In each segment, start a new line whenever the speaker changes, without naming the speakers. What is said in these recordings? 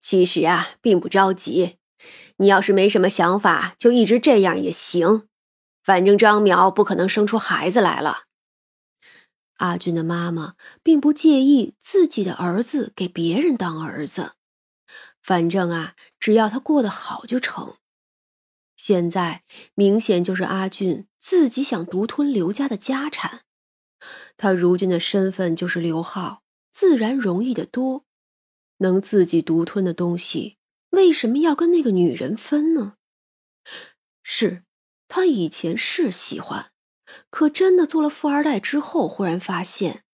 其实啊，并不着急。你要是没什么想法，就一直这样也行。反正张淼不可能生出孩子来了。
阿俊的妈妈并不介意自己的儿子给别人当儿子，反正啊，只要他过得好就成。现在明显就是阿俊自己想独吞刘家的家产，他如今的身份就是刘浩，自然容易得多。能自己独吞的东西，为什么要跟那个女人分呢？是他以前是喜欢，可真的做了富二代之后，忽然发现，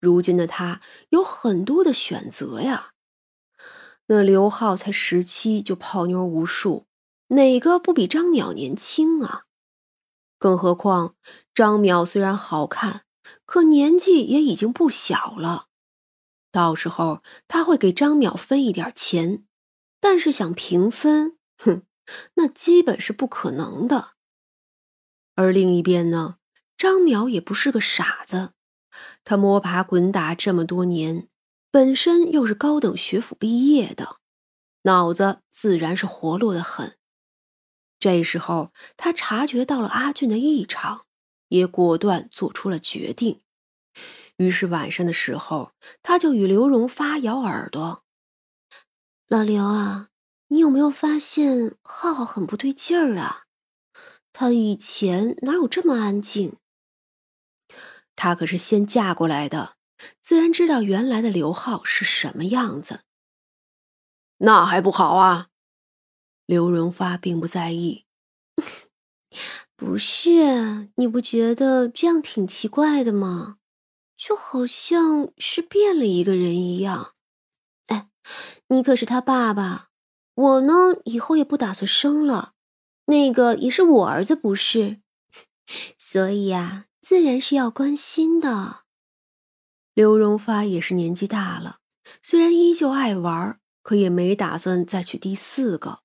如今的他有很多的选择呀。那刘浩才十七就泡妞无数。哪个不比张淼年轻啊？更何况张淼虽然好看，可年纪也已经不小了。到时候他会给张淼分一点钱，但是想平分，哼，那基本是不可能的。而另一边呢，张淼也不是个傻子，他摸爬滚打这么多年，本身又是高等学府毕业的，脑子自然是活络的很。这时候，他察觉到了阿俊的异常，也果断做出了决定。于是晚上的时候，他就与刘荣发咬耳朵：“老刘啊，你有没有发现浩浩很不对劲儿啊？他以前哪有这么安静？他可是先嫁过来的，自然知道原来的刘浩是什么样子。
那还不好啊？”
刘荣发并不在意，不是？你不觉得这样挺奇怪的吗？就好像是变了一个人一样。哎，你可是他爸爸，我呢以后也不打算生了，那个也是我儿子，不是？所以呀，自然是要关心的。刘荣发也是年纪大了，虽然依旧爱玩，可也没打算再娶第四个。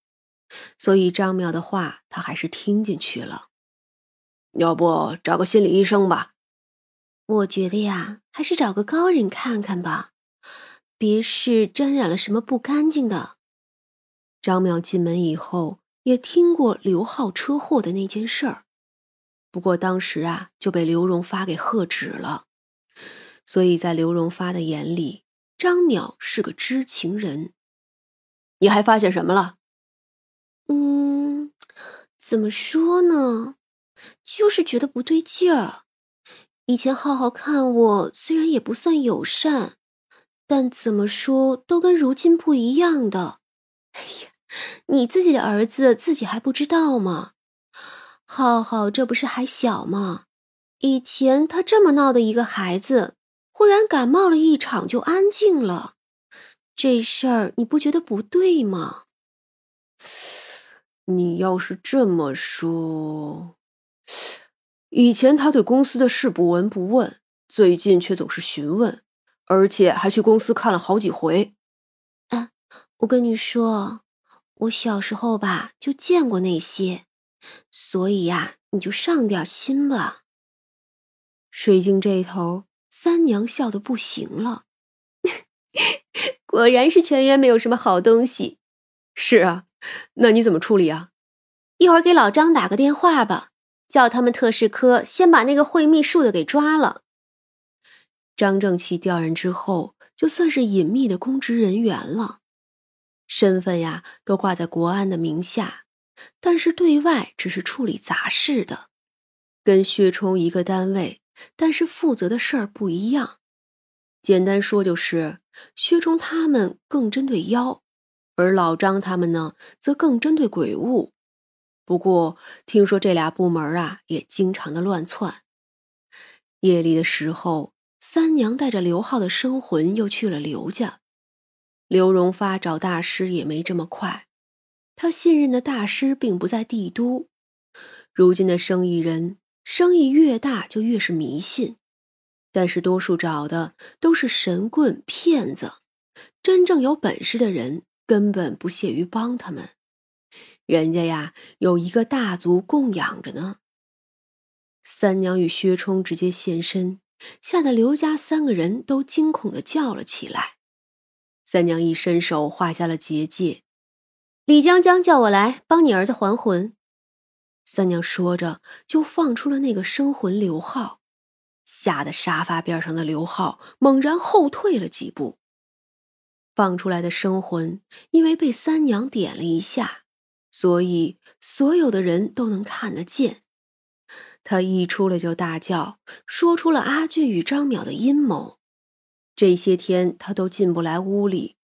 所以张淼的话，他还是听进去了。
要不找个心理医生吧？
我觉得呀，还是找个高人看看吧，别是沾染了什么不干净的。张淼进门以后，也听过刘浩车祸的那件事儿，不过当时啊，就被刘荣发给喝止了。所以在刘荣发的眼里，张淼是个知情人。
你还发现什么了？
嗯，怎么说呢？就是觉得不对劲儿。以前浩浩看我虽然也不算友善，但怎么说都跟如今不一样的。哎呀，你自己的儿子自己还不知道吗？浩浩这不是还小吗？以前他这么闹的一个孩子，忽然感冒了一场就安静了，这事儿你不觉得不对吗？
你要是这么说，以前他对公司的事不闻不问，最近却总是询问，而且还去公司看了好几回。
哎，我跟你说，我小时候吧就见过那些，所以呀，你就上点心吧。水晶这头，三娘笑得不行了，果然是全员没有什么好东西。
是啊。那你怎么处理啊？
一会儿给老张打个电话吧，叫他们特事科先把那个会秘书的给抓了。张正奇调任之后，就算是隐秘的公职人员了，身份呀都挂在国安的名下，但是对外只是处理杂事的，跟薛冲一个单位，但是负责的事儿不一样。简单说就是，薛冲他们更针对妖。而老张他们呢，则更针对鬼物。不过听说这俩部门啊，也经常的乱窜。夜里的时候，三娘带着刘浩的生魂又去了刘家。刘荣发找大师也没这么快，他信任的大师并不在帝都。如今的生意人，生意越大就越是迷信，但是多数找的都是神棍骗子，真正有本事的人。根本不屑于帮他们，人家呀有一个大族供养着呢。三娘与薛冲直接现身，吓得刘家三个人都惊恐的叫了起来。三娘一伸手画下了结界。李江江叫我来帮你儿子还魂。三娘说着，就放出了那个生魂刘浩，吓得沙发边上的刘浩猛然后退了几步。放出来的生魂，因为被三娘点了一下，所以所有的人都能看得见。他一出来就大叫，说出了阿俊与张淼的阴谋。这些天他都进不来屋里，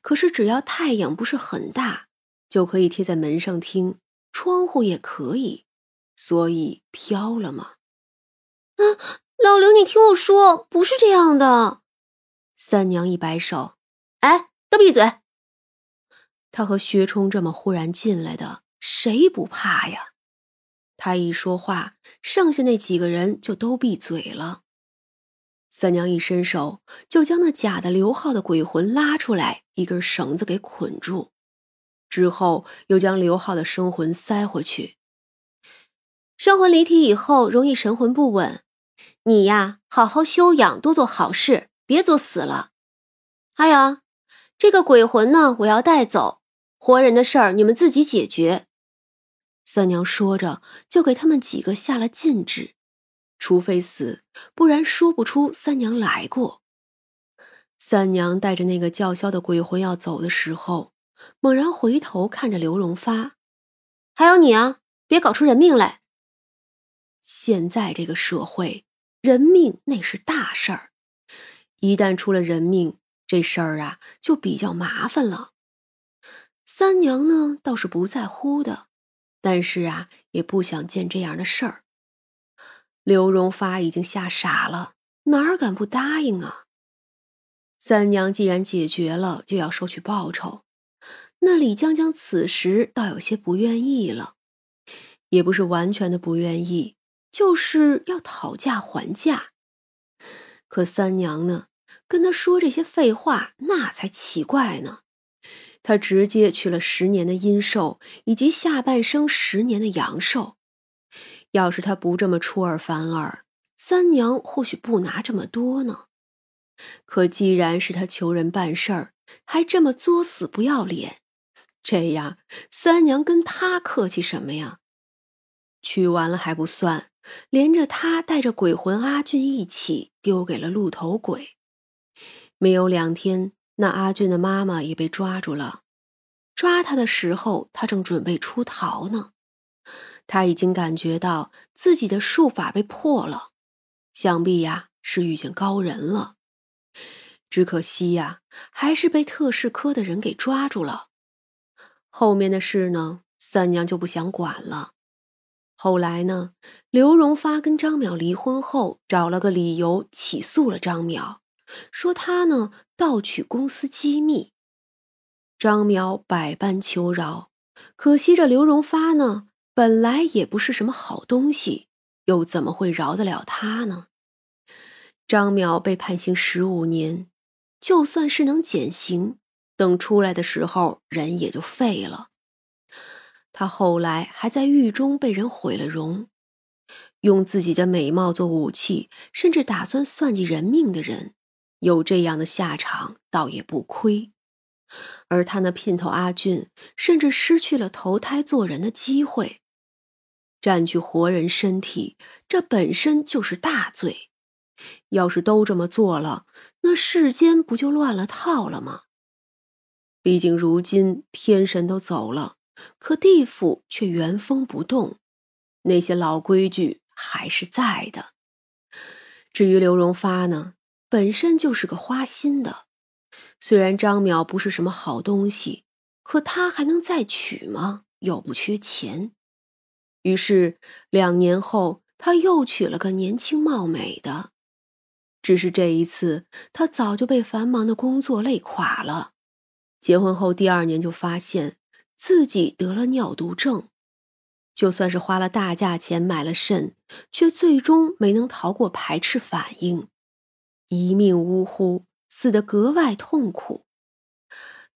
可是只要太阳不是很大，就可以贴在门上听。窗户也可以，所以飘了吗？
啊，老刘，你听我说，不是这样的。
三娘一摆手，哎，都闭嘴！他和薛冲这么忽然进来的，谁不怕呀？他一说话，剩下那几个人就都闭嘴了。三娘一伸手，就将那假的刘浩的鬼魂拉出来，一根绳子给捆住。之后又将刘浩的生魂塞回去。生魂离体以后容易神魂不稳，你呀好好修养，多做好事，别作死了。还有，这个鬼魂呢，我要带走，活人的事儿你们自己解决。三娘说着，就给他们几个下了禁制，除非死，不然说不出三娘来过。三娘带着那个叫嚣的鬼魂要走的时候。猛然回头看着刘荣发，还有你啊，别搞出人命来。现在这个社会，人命那是大事儿，一旦出了人命，这事儿啊就比较麻烦了。三娘呢倒是不在乎的，但是啊也不想见这样的事儿。刘荣发已经吓傻了，哪敢不答应啊？三娘既然解决了，就要收取报酬。那李江江此时倒有些不愿意了，也不是完全的不愿意，就是要讨价还价。可三娘呢，跟他说这些废话，那才奇怪呢。他直接取了十年的阴寿，以及下半生十年的阳寿。要是他不这么出尔反尔，三娘或许不拿这么多呢。可既然是他求人办事儿，还这么作死不要脸。这样，三娘跟他客气什么呀？取完了还不算，连着他带着鬼魂阿俊一起丢给了鹿头鬼。没有两天，那阿俊的妈妈也被抓住了。抓他的时候，他正准备出逃呢。他已经感觉到自己的术法被破了，想必呀是遇见高人了。只可惜呀，还是被特事科的人给抓住了。后面的事呢，三娘就不想管了。后来呢，刘荣发跟张淼离婚后，找了个理由起诉了张淼，说他呢盗取公司机密。张淼百般求饶，可惜这刘荣发呢，本来也不是什么好东西，又怎么会饶得了他呢？张淼被判刑十五年，就算是能减刑。等出来的时候，人也就废了。他后来还在狱中被人毁了容，用自己的美貌做武器，甚至打算算计人命的人，有这样的下场倒也不亏。而他那姘头阿俊，甚至失去了投胎做人的机会，占据活人身体，这本身就是大罪。要是都这么做了，那世间不就乱了套了吗？毕竟如今天神都走了，可地府却原封不动，那些老规矩还是在的。至于刘荣发呢，本身就是个花心的。虽然张淼不是什么好东西，可他还能再娶吗？又不缺钱。于是两年后，他又娶了个年轻貌美的。只是这一次，他早就被繁忙的工作累垮了。结婚后第二年就发现自己得了尿毒症，就算是花了大价钱买了肾，却最终没能逃过排斥反应，一命呜呼，死得格外痛苦。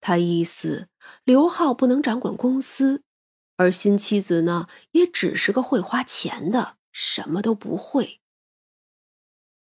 他一死，刘浩不能掌管公司，而新妻子呢，也只是个会花钱的，什么都不会。